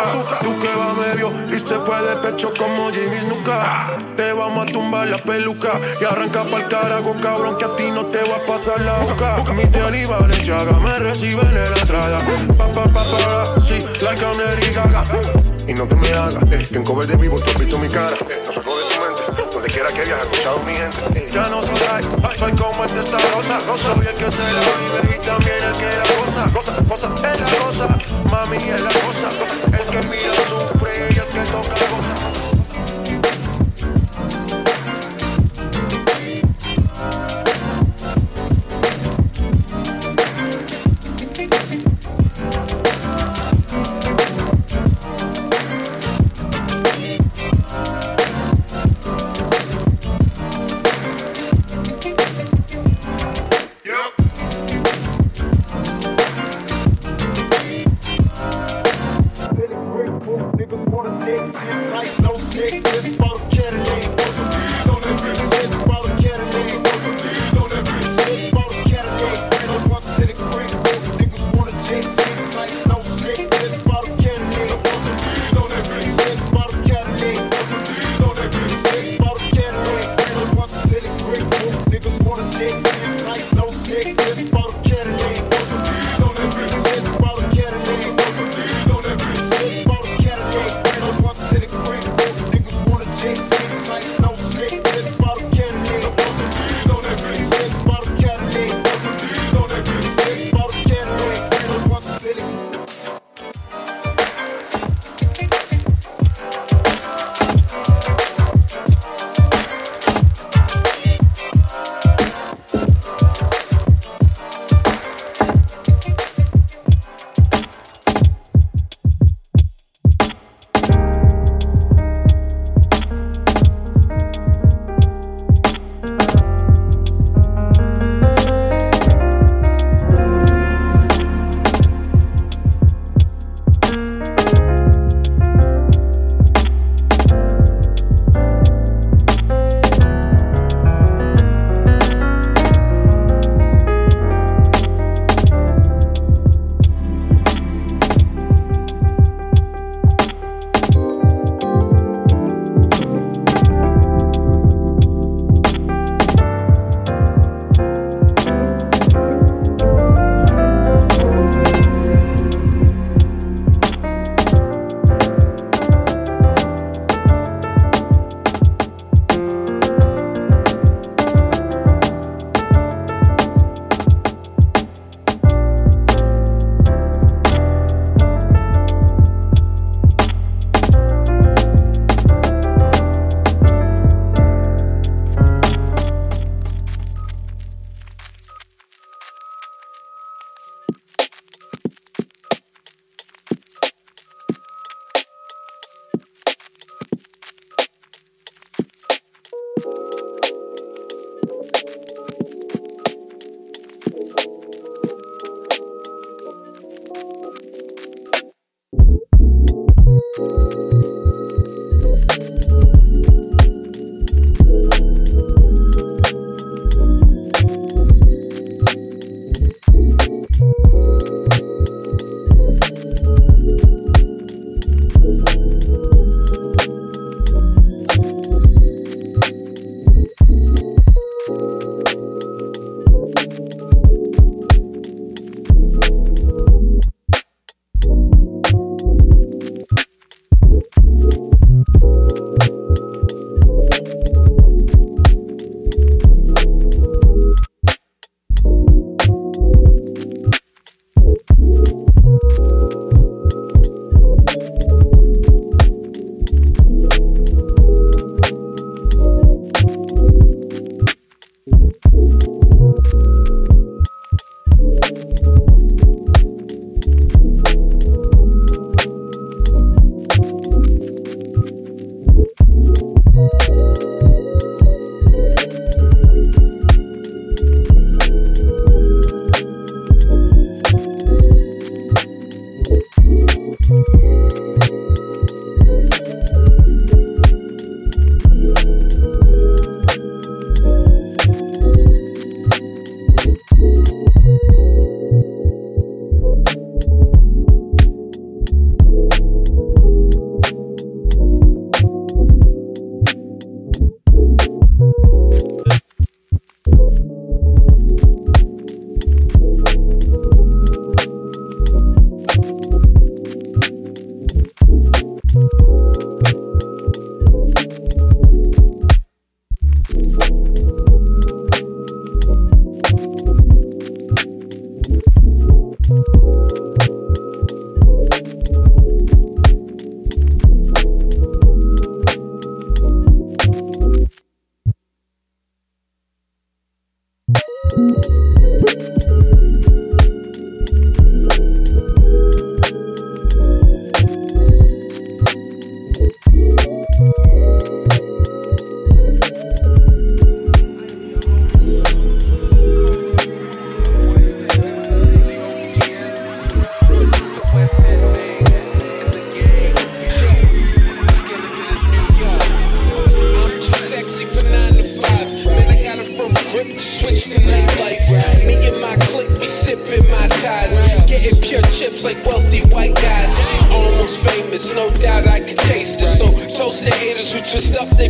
azúcar. azúcar. Tú que va medio y se fue de pecho como Jimmy nunca. Te vamos a tumbar la peluca y arranca pa'l carajo, cabrón, que a ti no te va a pasar la boca. boca Mi teoría y Valenciaga me reciben en la entrada. Pa, pa, pa, pa, sí, like Gaga. Y no te me hagas, eh, que en cover de vivo tú has visto mi cara. Eh, no salgo de tu mente, donde quiera que viaje, escuchado mi gente. Eh, ya no soy like, soy como el de esta rosa. No soy el que se la vive y también el que la goza. Cosa, cosa, es la cosa, mami es la cosa. cosa.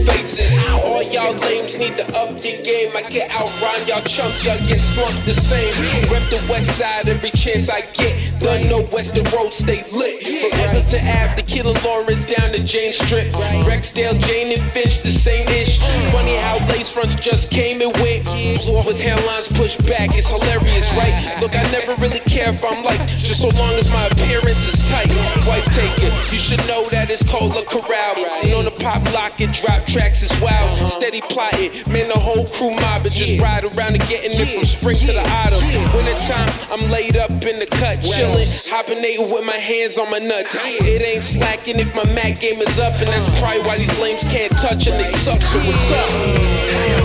faces. All y'all lames need to up your game. I get outrhyme y'all chumps, y'all get slumped the same. Rep the west side every chance I get. Done no western road, stay lit. Forever to have the killer Lawrence down to Jane Strip. Rexdale, Jane, and Finch, the same ish. Uh. Funny how lace fronts just came and went. Blew off with hairlines pushed back, it's hilarious, right? Look, I never really care if I'm like, just so long as my appearance is tight. Wife taker, you should know that it's called a corral. And on the pop lock and drop tracks is wild. Uh-huh. Steady plotting, man, the whole crew mobbing. Just ride around and getting it from spring to the autumn. Winter time, I'm laid up in the cut, chill on. Hibernating with my hands on my nuts. It ain't slacking if my Mac game is up, and that's probably why these lames can't touch and they suck. So what's up?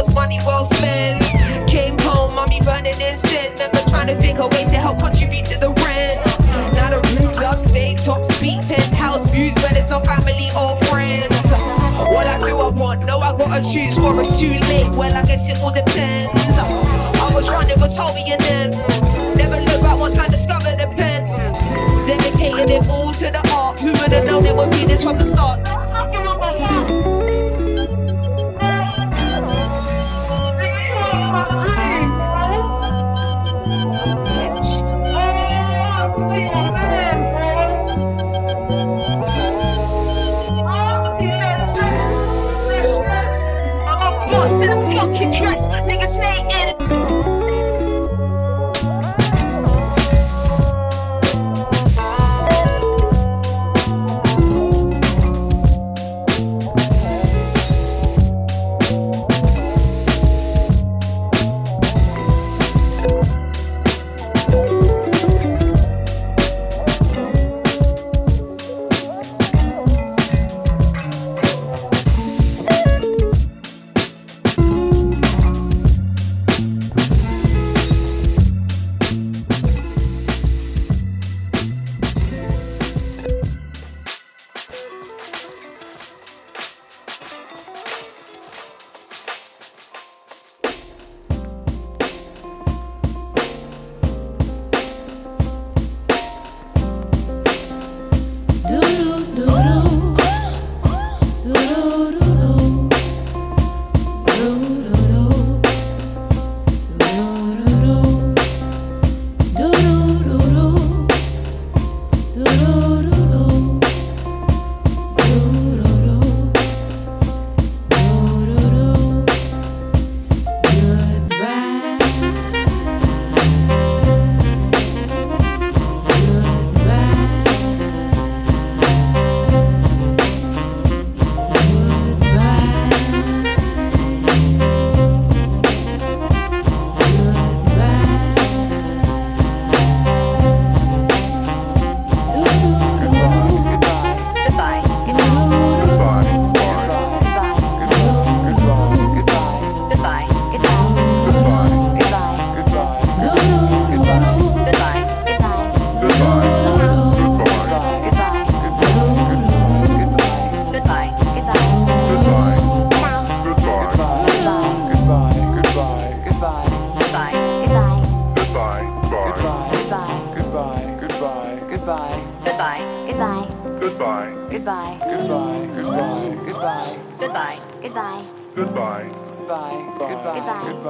Was money well spent. Came home, mommy burning instead. Remember trying to of ways to help contribute to the rent. Now the rooms upstate, top speed, penthouse views, where there's no family or friends. What life do I want? No, I gotta choose, or it's too late. Well, I guess it all depends. I was running for Toby and them. Never look back once I discovered the pen. Dedicated it all to the art. Who would have known it would be this from the start? Dress, Niggas, stay in it.